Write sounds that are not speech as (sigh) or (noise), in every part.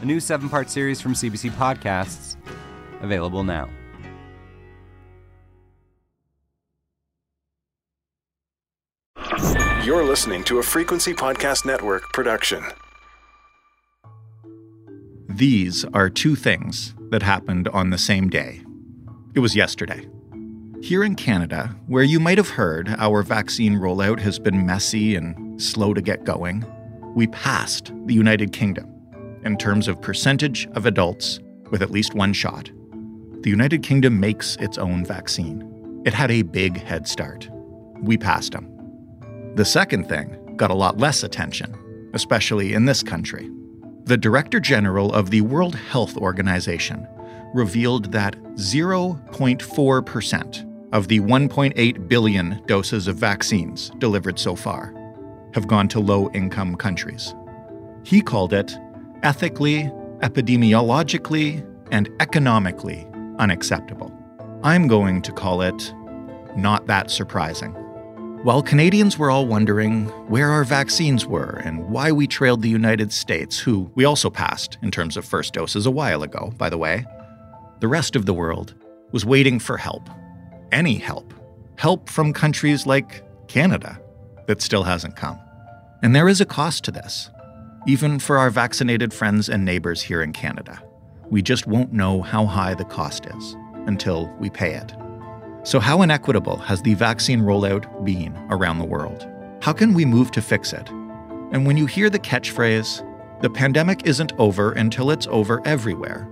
A new seven part series from CBC Podcasts, available now. You're listening to a Frequency Podcast Network production. These are two things that happened on the same day. It was yesterday. Here in Canada, where you might have heard our vaccine rollout has been messy and slow to get going, we passed the United Kingdom in terms of percentage of adults with at least one shot. The United Kingdom makes its own vaccine. It had a big head start. We passed them. The second thing got a lot less attention, especially in this country. The Director General of the World Health Organization revealed that 0.4% of the 1.8 billion doses of vaccines delivered so far have gone to low income countries. He called it ethically, epidemiologically, and economically unacceptable. I'm going to call it not that surprising. While Canadians were all wondering where our vaccines were and why we trailed the United States, who we also passed in terms of first doses a while ago, by the way, the rest of the world was waiting for help. Any help. Help from countries like Canada that still hasn't come. And there is a cost to this, even for our vaccinated friends and neighbors here in Canada. We just won't know how high the cost is until we pay it. So, how inequitable has the vaccine rollout been around the world? How can we move to fix it? And when you hear the catchphrase, the pandemic isn't over until it's over everywhere,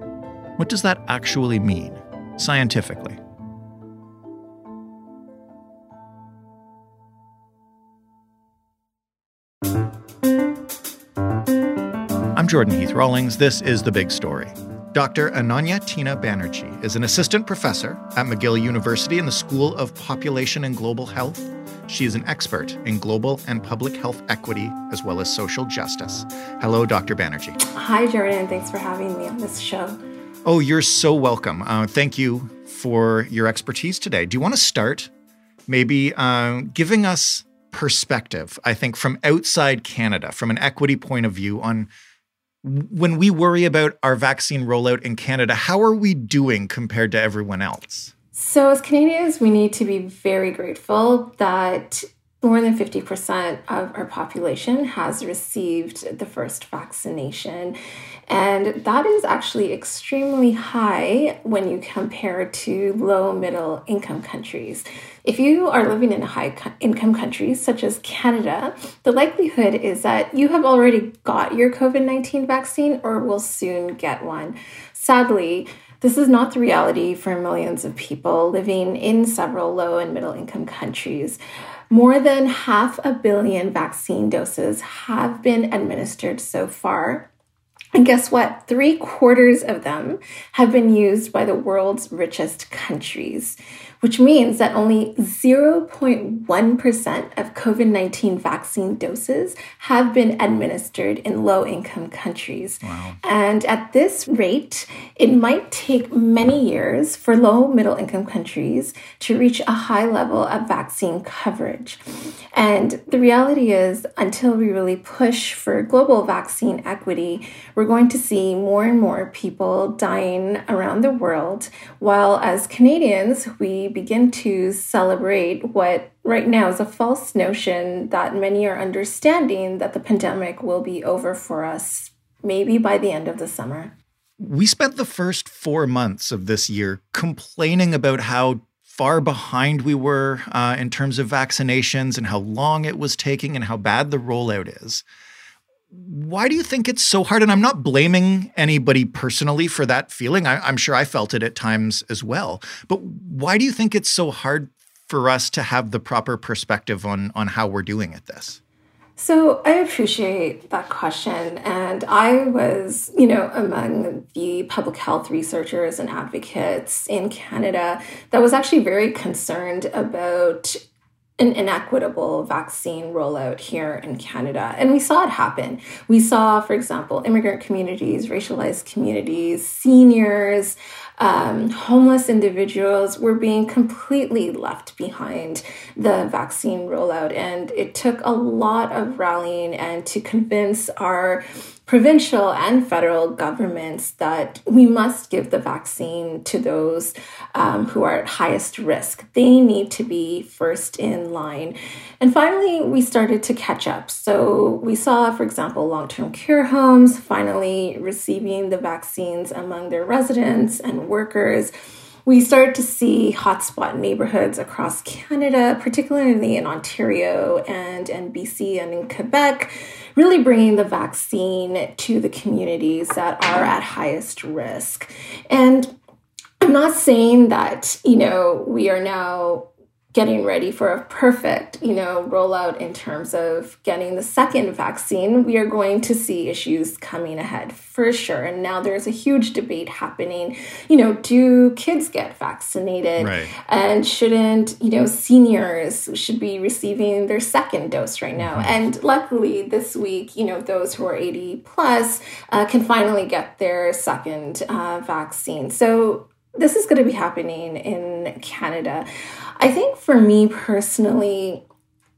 what does that actually mean, scientifically? I'm Jordan Heath Rawlings. This is The Big Story. Dr. Ananya Tina Banerjee is an assistant professor at McGill University in the School of Population and Global Health. She is an expert in global and public health equity as well as social justice. Hello, Dr. Banerjee. Hi, Jordan. Thanks for having me on this show. Oh, you're so welcome. Uh, thank you for your expertise today. Do you want to start maybe uh, giving us perspective, I think, from outside Canada, from an equity point of view on when we worry about our vaccine rollout in Canada, how are we doing compared to everyone else? So, as Canadians, we need to be very grateful that more than 50% of our population has received the first vaccination. And that is actually extremely high when you compare to low middle income countries. If you are living in a high income country such as Canada, the likelihood is that you have already got your COVID 19 vaccine or will soon get one. Sadly, this is not the reality for millions of people living in several low and middle income countries. More than half a billion vaccine doses have been administered so far. And guess what? Three quarters of them have been used by the world's richest countries which means that only 0.1% of COVID 19 vaccine doses have been administered in low income countries. Wow. And at this rate, it might take many years for low middle income countries to reach a high level of vaccine coverage. And the reality is, until we really push for global vaccine equity, we're going to see more and more people dying around the world, while as Canadians, we begin to celebrate what right now is a false notion that many are understanding that the pandemic will be over for us maybe by the end of the summer. We spent the first four months of this year complaining about how far behind we were uh, in terms of vaccinations and how long it was taking and how bad the rollout is why do you think it's so hard? And I'm not blaming anybody personally for that feeling. I, am sure I felt it at times as well. But why do you think it's so hard for us to have the proper perspective on on how we're doing at this? So I appreciate that question. And I was, you know, among the public health researchers and advocates in Canada that was actually very concerned about an inequitable vaccine rollout here in Canada. And we saw it happen. We saw, for example, immigrant communities, racialized communities, seniors, um, homeless individuals were being completely left behind the vaccine rollout. And it took a lot of rallying and to convince our provincial and federal governments that we must give the vaccine to those um, who are at highest risk. They need to be first in line. And finally, we started to catch up. So we saw, for example, long term care homes finally receiving the vaccines among their residents and workers we started to see hotspot neighborhoods across Canada, particularly in Ontario and, and BC and in Quebec, really bringing the vaccine to the communities that are at highest risk. And I'm not saying that, you know, we are now getting ready for a perfect, you know, rollout in terms of getting the second vaccine, we are going to see issues coming ahead for sure. And now there's a huge debate happening. You know, do kids get vaccinated? Right. And shouldn't, you know, seniors should be receiving their second dose right now? Mm-hmm. And luckily this week, you know, those who are 80 plus uh, can finally get their second uh, vaccine. So this is going to be happening in Canada. I think for me personally,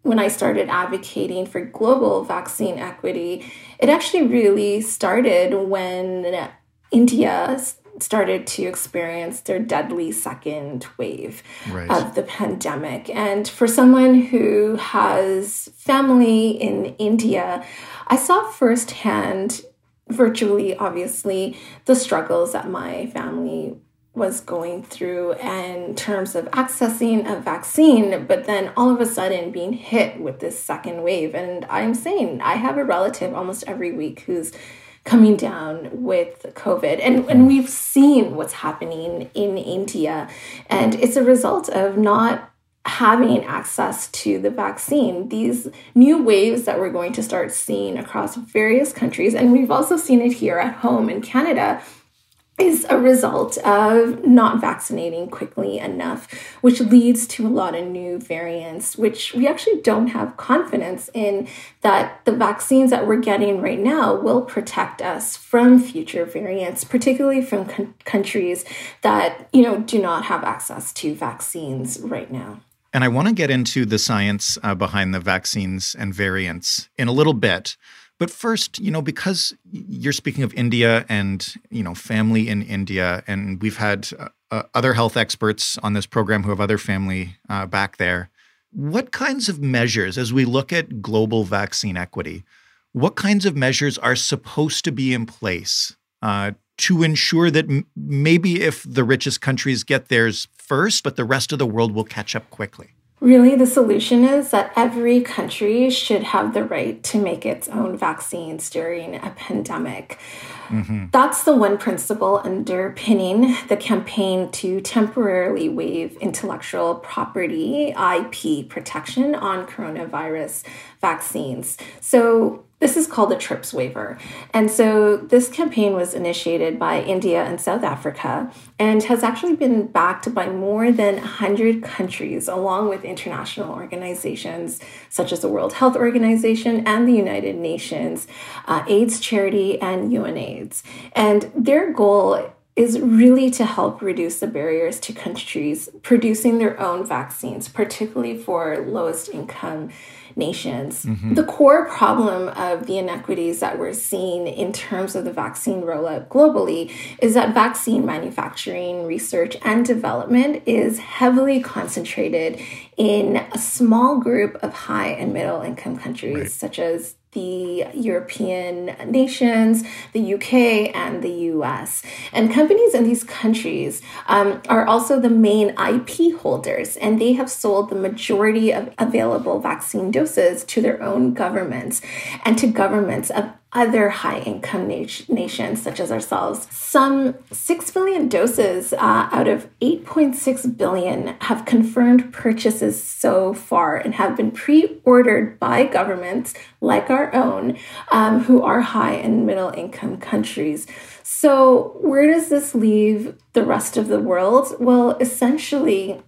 when I started advocating for global vaccine equity, it actually really started when India started to experience their deadly second wave right. of the pandemic. And for someone who has family in India, I saw firsthand, virtually obviously, the struggles that my family was going through in terms of accessing a vaccine, but then all of a sudden being hit with this second wave. And I'm saying I have a relative almost every week who's coming down with COVID. And, and we've seen what's happening in India. And it's a result of not having access to the vaccine. These new waves that we're going to start seeing across various countries, and we've also seen it here at home in Canada is a result of not vaccinating quickly enough, which leads to a lot of new variants, which we actually don't have confidence in that the vaccines that we're getting right now will protect us from future variants, particularly from con- countries that, you know, do not have access to vaccines right now. And I want to get into the science uh, behind the vaccines and variants in a little bit. But first, you know, because you're speaking of India and, you know, family in India, and we've had uh, uh, other health experts on this program who have other family uh, back there, what kinds of measures, as we look at global vaccine equity, what kinds of measures are supposed to be in place uh, to ensure that m- maybe if the richest countries get theirs first, but the rest of the world will catch up quickly? Really, the solution is that every country should have the right to make its own vaccines during a pandemic. Mm-hmm. That's the one principle underpinning the campaign to temporarily waive intellectual property IP protection on coronavirus vaccines. So, this is called the TRIPS waiver. And so this campaign was initiated by India and South Africa and has actually been backed by more than 100 countries, along with international organizations such as the World Health Organization and the United Nations, uh, AIDS Charity, and UNAIDS. And their goal is really to help reduce the barriers to countries producing their own vaccines, particularly for lowest income nations. Mm-hmm. The core problem of the inequities that we're seeing in terms of the vaccine rollout globally is that vaccine manufacturing, research, and development is heavily concentrated in a small group of high and middle income countries, right. such as the European nations, the UK, and the US. And companies in these countries um, are also the main IP holders, and they have sold the majority of available vaccine doses to their own governments and to governments of other high income nations such as ourselves. Some 6 billion doses uh, out of 8.6 billion have confirmed purchases so far and have been pre ordered by governments like our own um, who are high and middle income countries. So, where does this leave the rest of the world? Well, essentially,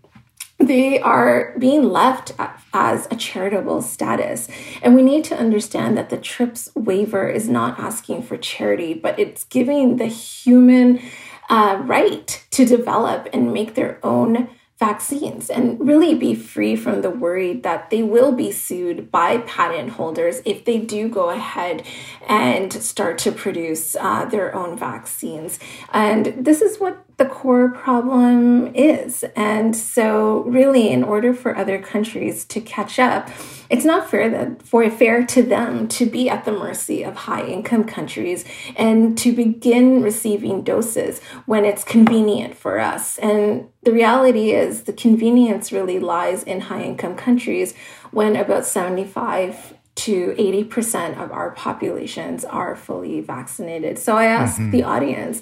they are being left as a charitable status. And we need to understand that the TRIPS waiver is not asking for charity, but it's giving the human uh, right to develop and make their own vaccines and really be free from the worry that they will be sued by patent holders if they do go ahead and start to produce uh, their own vaccines. And this is what the core problem is. And so, really, in order for other countries to catch up, it's not fair that for it fair to them to be at the mercy of high income countries and to begin receiving doses when it's convenient for us. And the reality is, the convenience really lies in high income countries when about 75 to 80% of our populations are fully vaccinated. So I ask mm-hmm. the audience,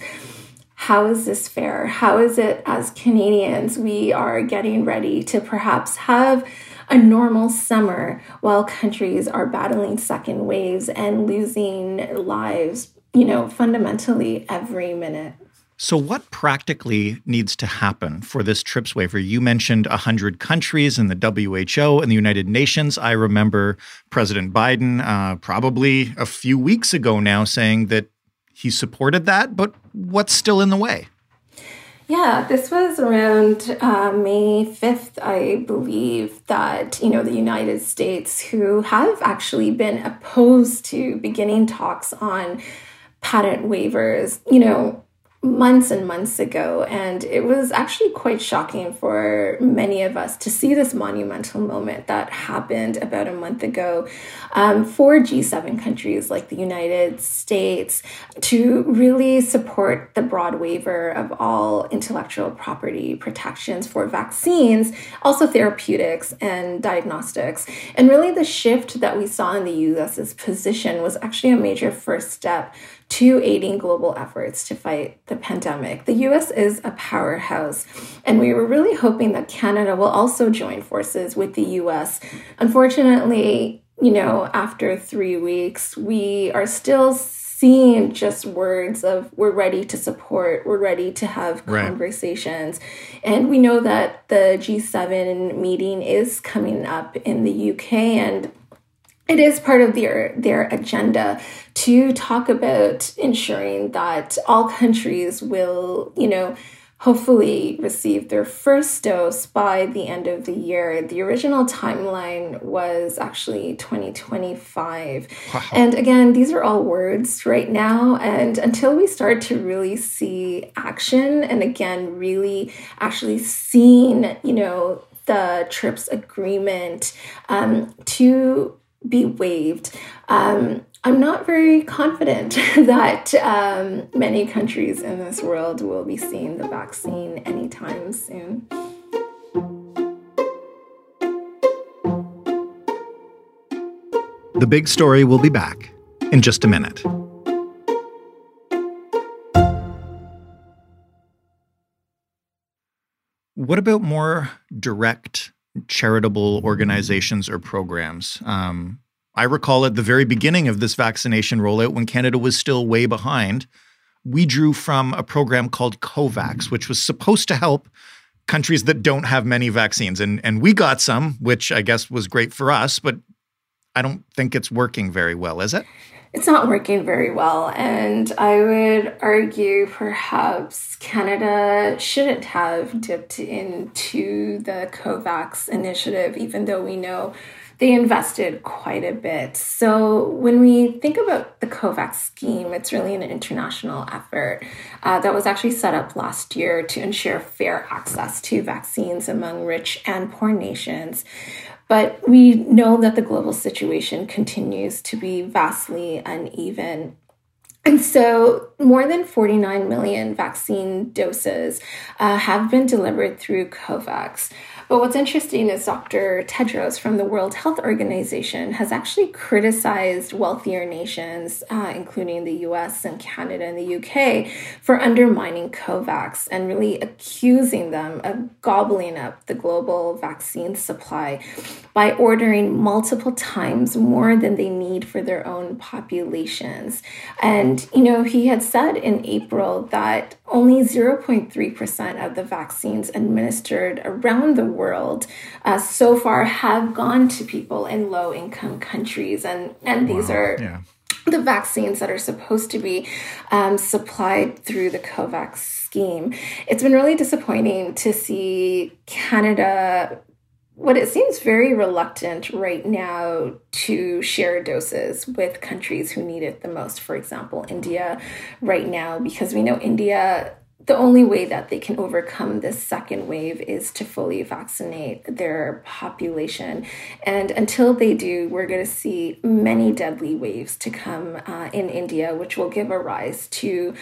how is this fair? How is it as Canadians we are getting ready to perhaps have a normal summer while countries are battling second waves and losing lives, you know, fundamentally every minute? So, what practically needs to happen for this TRIPS waiver? You mentioned 100 countries in the WHO and the United Nations. I remember President Biden, uh, probably a few weeks ago now, saying that he supported that, but what's still in the way? Yeah, this was around uh, May 5th, I believe, that, you know, the United States, who have actually been opposed to beginning talks on patent waivers, you know, months and months ago. And it was actually quite shocking for many of us to see this monumental moment that happened about a month ago um, for G7 countries like the United States to really support the broad waiver of all intellectual property protections for vaccines, also therapeutics and diagnostics. And really, the shift that we saw in the US's position was actually a major first step to aiding global efforts to fight the pandemic. The US is a powerhouse, and we were really hoping that Canada will also join forces with the US. Unfortunately, you know, after three weeks, we are still seeing just words of we're ready to support, we're ready to have right. conversations. And we know that the G7 meeting is coming up in the UK and it is part of their their agenda to talk about ensuring that all countries will, you know, hopefully receive their first dose by the end of the year. The original timeline was actually 2025. Wow. And again, these are all words right now. And until we start to really see action and again, really actually seeing, you know, the TRIPS agreement um, to be waived. Um, I'm not very confident (laughs) that um, many countries in this world will be seeing the vaccine anytime soon. The big story will be back in just a minute. What about more direct charitable organizations or programs. Um, I recall at the very beginning of this vaccination rollout, when Canada was still way behind, we drew from a program called COVAX, which was supposed to help countries that don't have many vaccines. And, and we got some, which I guess was great for us, but I don't think it's working very well, is it? It's not working very well. And I would argue perhaps Canada shouldn't have dipped into the COVAX initiative, even though we know they invested quite a bit. So when we think about the COVAX scheme, it's really an international effort uh, that was actually set up last year to ensure fair access to vaccines among rich and poor nations. But we know that the global situation continues to be vastly uneven. And so, more than 49 million vaccine doses uh, have been delivered through COVAX. But what's interesting is Dr. Tedros from the World Health Organization has actually criticized wealthier nations, uh, including the US and Canada and the UK, for undermining COVAX and really accusing them of gobbling up the global vaccine supply by ordering multiple times more than they need for their own populations. And, you know, he had said in April that only 0.3% of the vaccines administered around the world uh, so far have gone to people in low income countries. And, and wow. these are. Yeah. The vaccines that are supposed to be um, supplied through the COVAX scheme. It's been really disappointing to see Canada what it seems very reluctant right now to share doses with countries who need it the most. For example, India right now, because we know India the only way that they can overcome this second wave is to fully vaccinate their population. And until they do, we're going to see many deadly waves to come uh, in India, which will give a rise to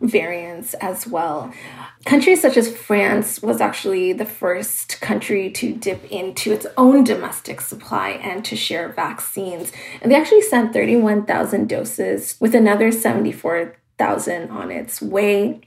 variants as well. Countries such as France was actually the first country to dip into its own domestic supply and to share vaccines. And they actually sent 31,000 doses with another 74,000 on its way.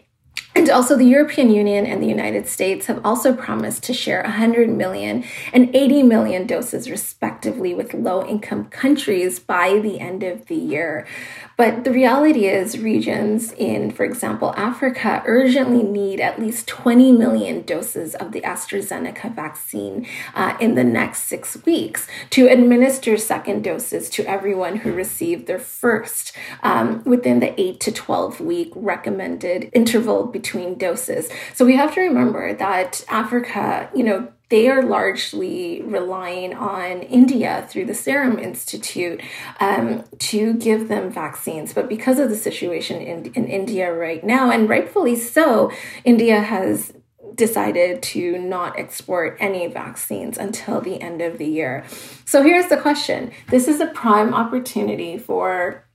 And also, the European Union and the United States have also promised to share 100 million and 80 million doses, respectively, with low income countries by the end of the year. But the reality is, regions in, for example, Africa urgently need at least 20 million doses of the AstraZeneca vaccine uh, in the next six weeks to administer second doses to everyone who received their first um, within the 8 to 12 week recommended interval between doses. So we have to remember that Africa, you know, they are largely relying on India through the Serum Institute um, to give them vaccines. But because of the situation in, in India right now, and rightfully so, India has decided to not export any vaccines until the end of the year. So here's the question this is a prime opportunity for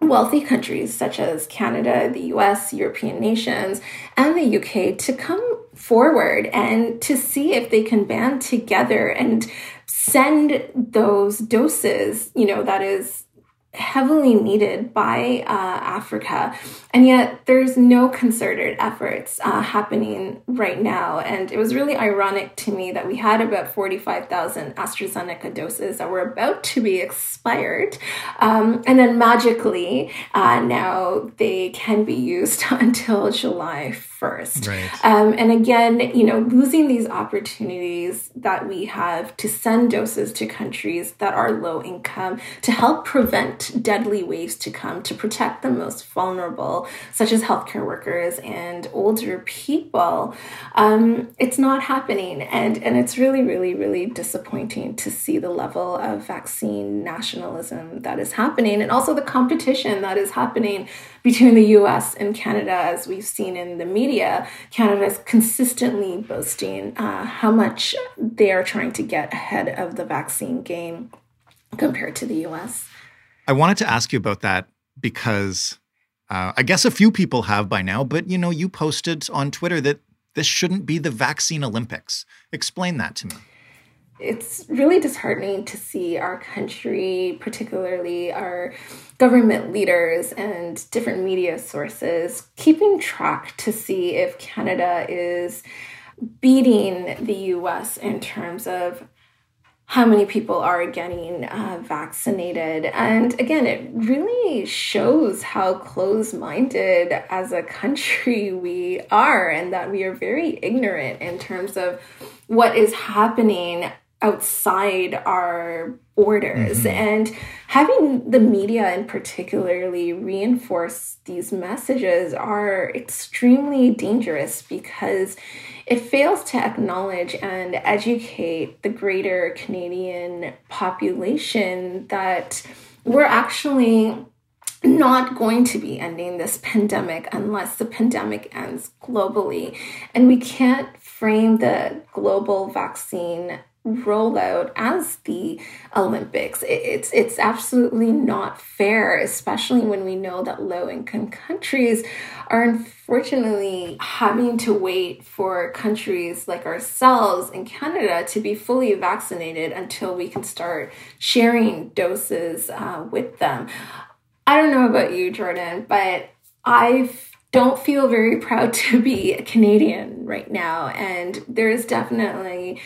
wealthy countries such as Canada, the US, European nations, and the UK to come forward and to see if they can band together and send those doses, you know, that is heavily needed by uh, Africa. And yet there's no concerted efforts uh, happening right now. And it was really ironic to me that we had about 45,000 AstraZeneca doses that were about to be expired. Um, and then magically, uh, now they can be used (laughs) until July 1st. Right. Um, and again, you know, losing these opportunities that we have to send doses to countries that are low income to help prevent deadly waves to come, to protect the most vulnerable, such as healthcare workers and older people, um, it's not happening. And, and it's really, really, really disappointing to see the level of vaccine nationalism that is happening and also the competition that is happening between the US and Canada, as we've seen in the media. Canada is consistently boasting uh, how much they are trying to get ahead of the vaccine game compared to the US. I wanted to ask you about that because uh, I guess a few people have by now, but you know, you posted on Twitter that this shouldn't be the vaccine Olympics. Explain that to me it's really disheartening to see our country, particularly our government leaders and different media sources, keeping track to see if Canada is beating the US in terms of how many people are getting uh, vaccinated. And again, it really shows how close minded as a country (laughs) we are, and that we are very ignorant in terms of what is happening outside our borders mm-hmm. and having the media and particularly reinforce these messages are extremely dangerous because it fails to acknowledge and educate the greater Canadian population that we're actually not going to be ending this pandemic unless the pandemic ends globally. And we can't frame the global vaccine rollout as the Olympics. It's it's absolutely not fair, especially when we know that low income countries are unfortunately having to wait for countries like ourselves in Canada to be fully vaccinated until we can start sharing doses uh, with them. I don't know about you, Jordan, but I don't feel very proud (laughs) to be a Canadian right now. And there is definitely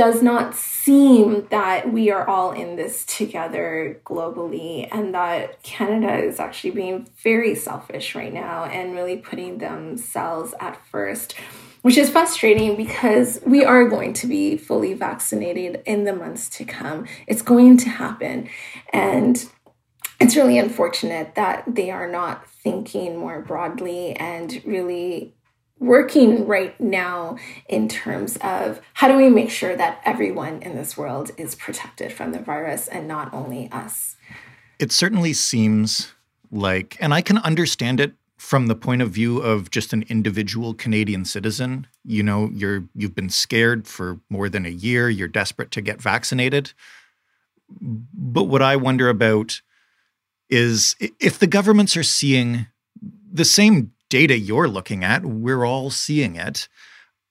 does not seem that we are all in this together globally and that Canada is actually being very selfish right now and really putting themselves at first, which is frustrating because we are going to be fully vaccinated in the months to come. It's going to happen. And it's really unfortunate that they are not thinking more broadly and really working right now in terms of how do we make sure that everyone in this world is protected from the virus and not only us. It certainly seems like, and I can understand it from the point of view of just an individual Canadian citizen. You know, you're you've been scared for more than a year, you're desperate to get vaccinated. But what I wonder about is if the governments are seeing the same data you're looking at, we're all seeing it.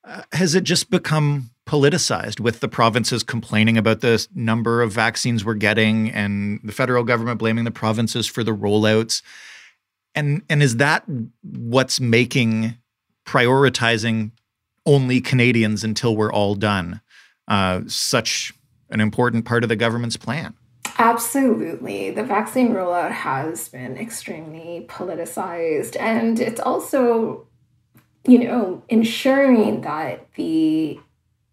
Uh, has it just become politicized with the provinces complaining about the number of vaccines we're getting and the federal government blaming the provinces for the rollouts? And and is that what's making prioritizing only Canadians until we're all done uh, such an important part of the government's plan? Absolutely. The vaccine rollout has been extremely politicized, and it's also, you know, ensuring that the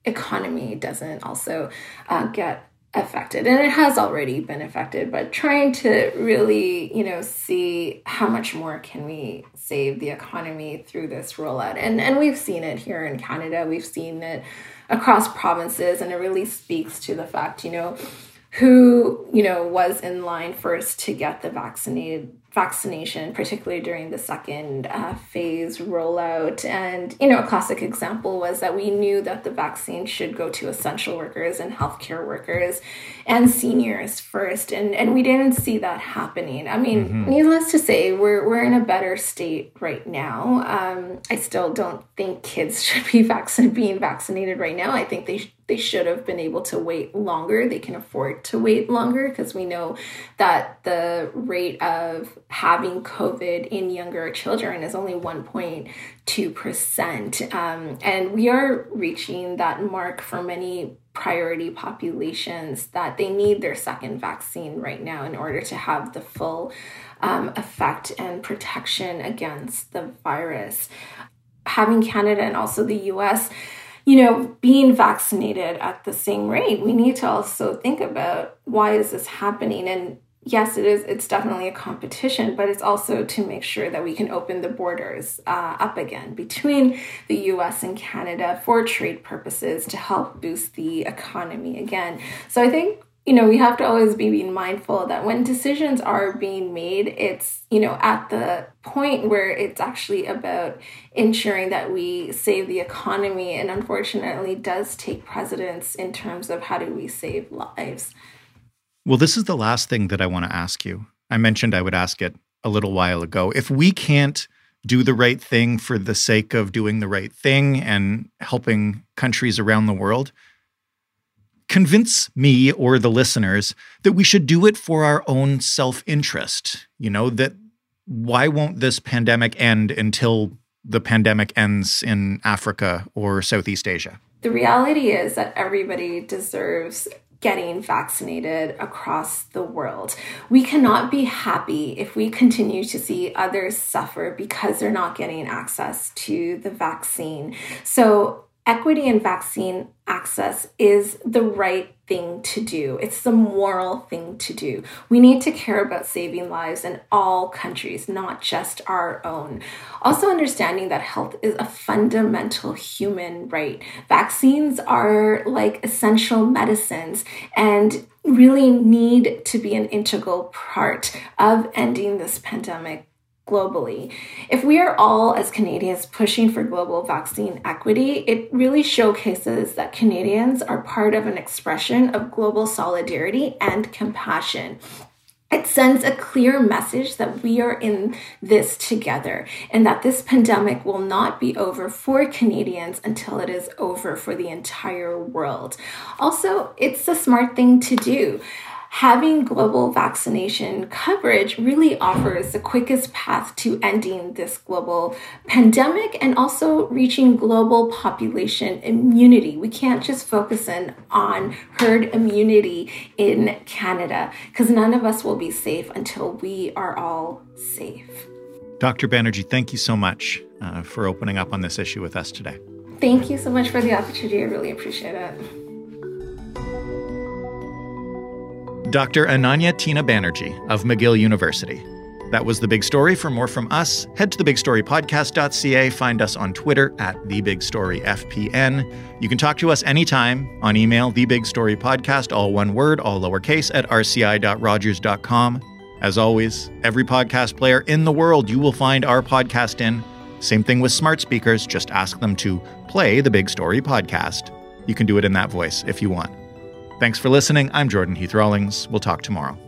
economy doesn't also uh, get affected. And it has already been affected but trying to really you know see how much more can we save the economy through this rollout. And and we've seen it here in canada. We've seen it across provinces and it really speaks to the fact you know who you know was in line first to get the vaccinated vaccination, particularly during the second uh, phase rollout. And, you know, a classic example was that we knew that the vaccine should go to essential workers and healthcare workers and seniors first. And, and we didn't see that happening. I mean, mm-hmm. needless to say, we're, we're in a better state right now. Um, I still don't think kids (laughs) should be vaccinated, being vaccinated right now. I think they they should have been able to wait longer. They can afford to wait longer because we know that the rate of having COVID in younger children is only 1.2%. Um, and we are reaching that mark for many priority populations that they need their second vaccine right now in order to have the full um, effect and protection against the virus. Having Canada and also the US you know, being vaccinated at the same rate, we need to also think about why is this happening? And yes, it is. It's definitely a competition, but it's also to make sure that we can open the borders uh, up again between the U.S. and Canada for trade purposes to help boost the economy again. So I think you know, we have to always be being mindful that when decisions are being made, it's, you know, at the point where it's actually about ensuring that we save the economy and unfortunately does take precedence in terms of how do we save lives. Well, this is the last thing that I want to ask you. I mentioned I would ask it a little while ago. If we can't do the right thing for the sake of doing the right thing and helping countries around the world, convince me or the listeners that we should do it for our own self interest. You know, that why won't this pandemic end until the pandemic ends in Africa or Southeast Asia? The reality is that everybody deserves getting vaccinated across the world. We cannot be happy if we continue to see others suffer because they're not getting access to the vaccine. So, equity in vaccine access is the right thing to do. It's the moral thing to do. We need to care about saving lives in all countries, not just our own. Also, understanding that health is a fundamental human right. Vaccines are like essential medicines and really need to be an integral part of ending this pandemic globally. If we are all, as Canadians, pushing for global vaccine equity, it really showcases that Canadians are part of an expression of global solidarity and compassion. It sends a clear message that we are in this together and that this pandemic will not be over for Canadians until it is over for the entire world. Also, it's a smart thing to do having global vaccination coverage really offers the quickest path to ending this global pandemic and also reaching global population immunity. We can't just focus in on herd immunity in Canada because none of us will be safe until we are all safe. Dr. Banerjee, thank you so much uh, for opening up on this issue with us today. Thank you so much for the opportunity. I really appreciate it. Dr. Ananya Tina Banerjee of McGill University. That was the big story. For more from us, head to thebigstorypodcast.ca. Find us on Twitter at thebigstoryfpn. You can talk to us anytime on email, thebigstorypodcast, all one word, all lowercase, at rci.rogers.com. As always, every podcast player in the world you will find our podcast in. Same thing with smart speakers. Just ask them to play the Big Story podcast. You can do it in that voice if you want. Thanks for listening. I'm Jordan Heath Rawlings. We'll talk tomorrow.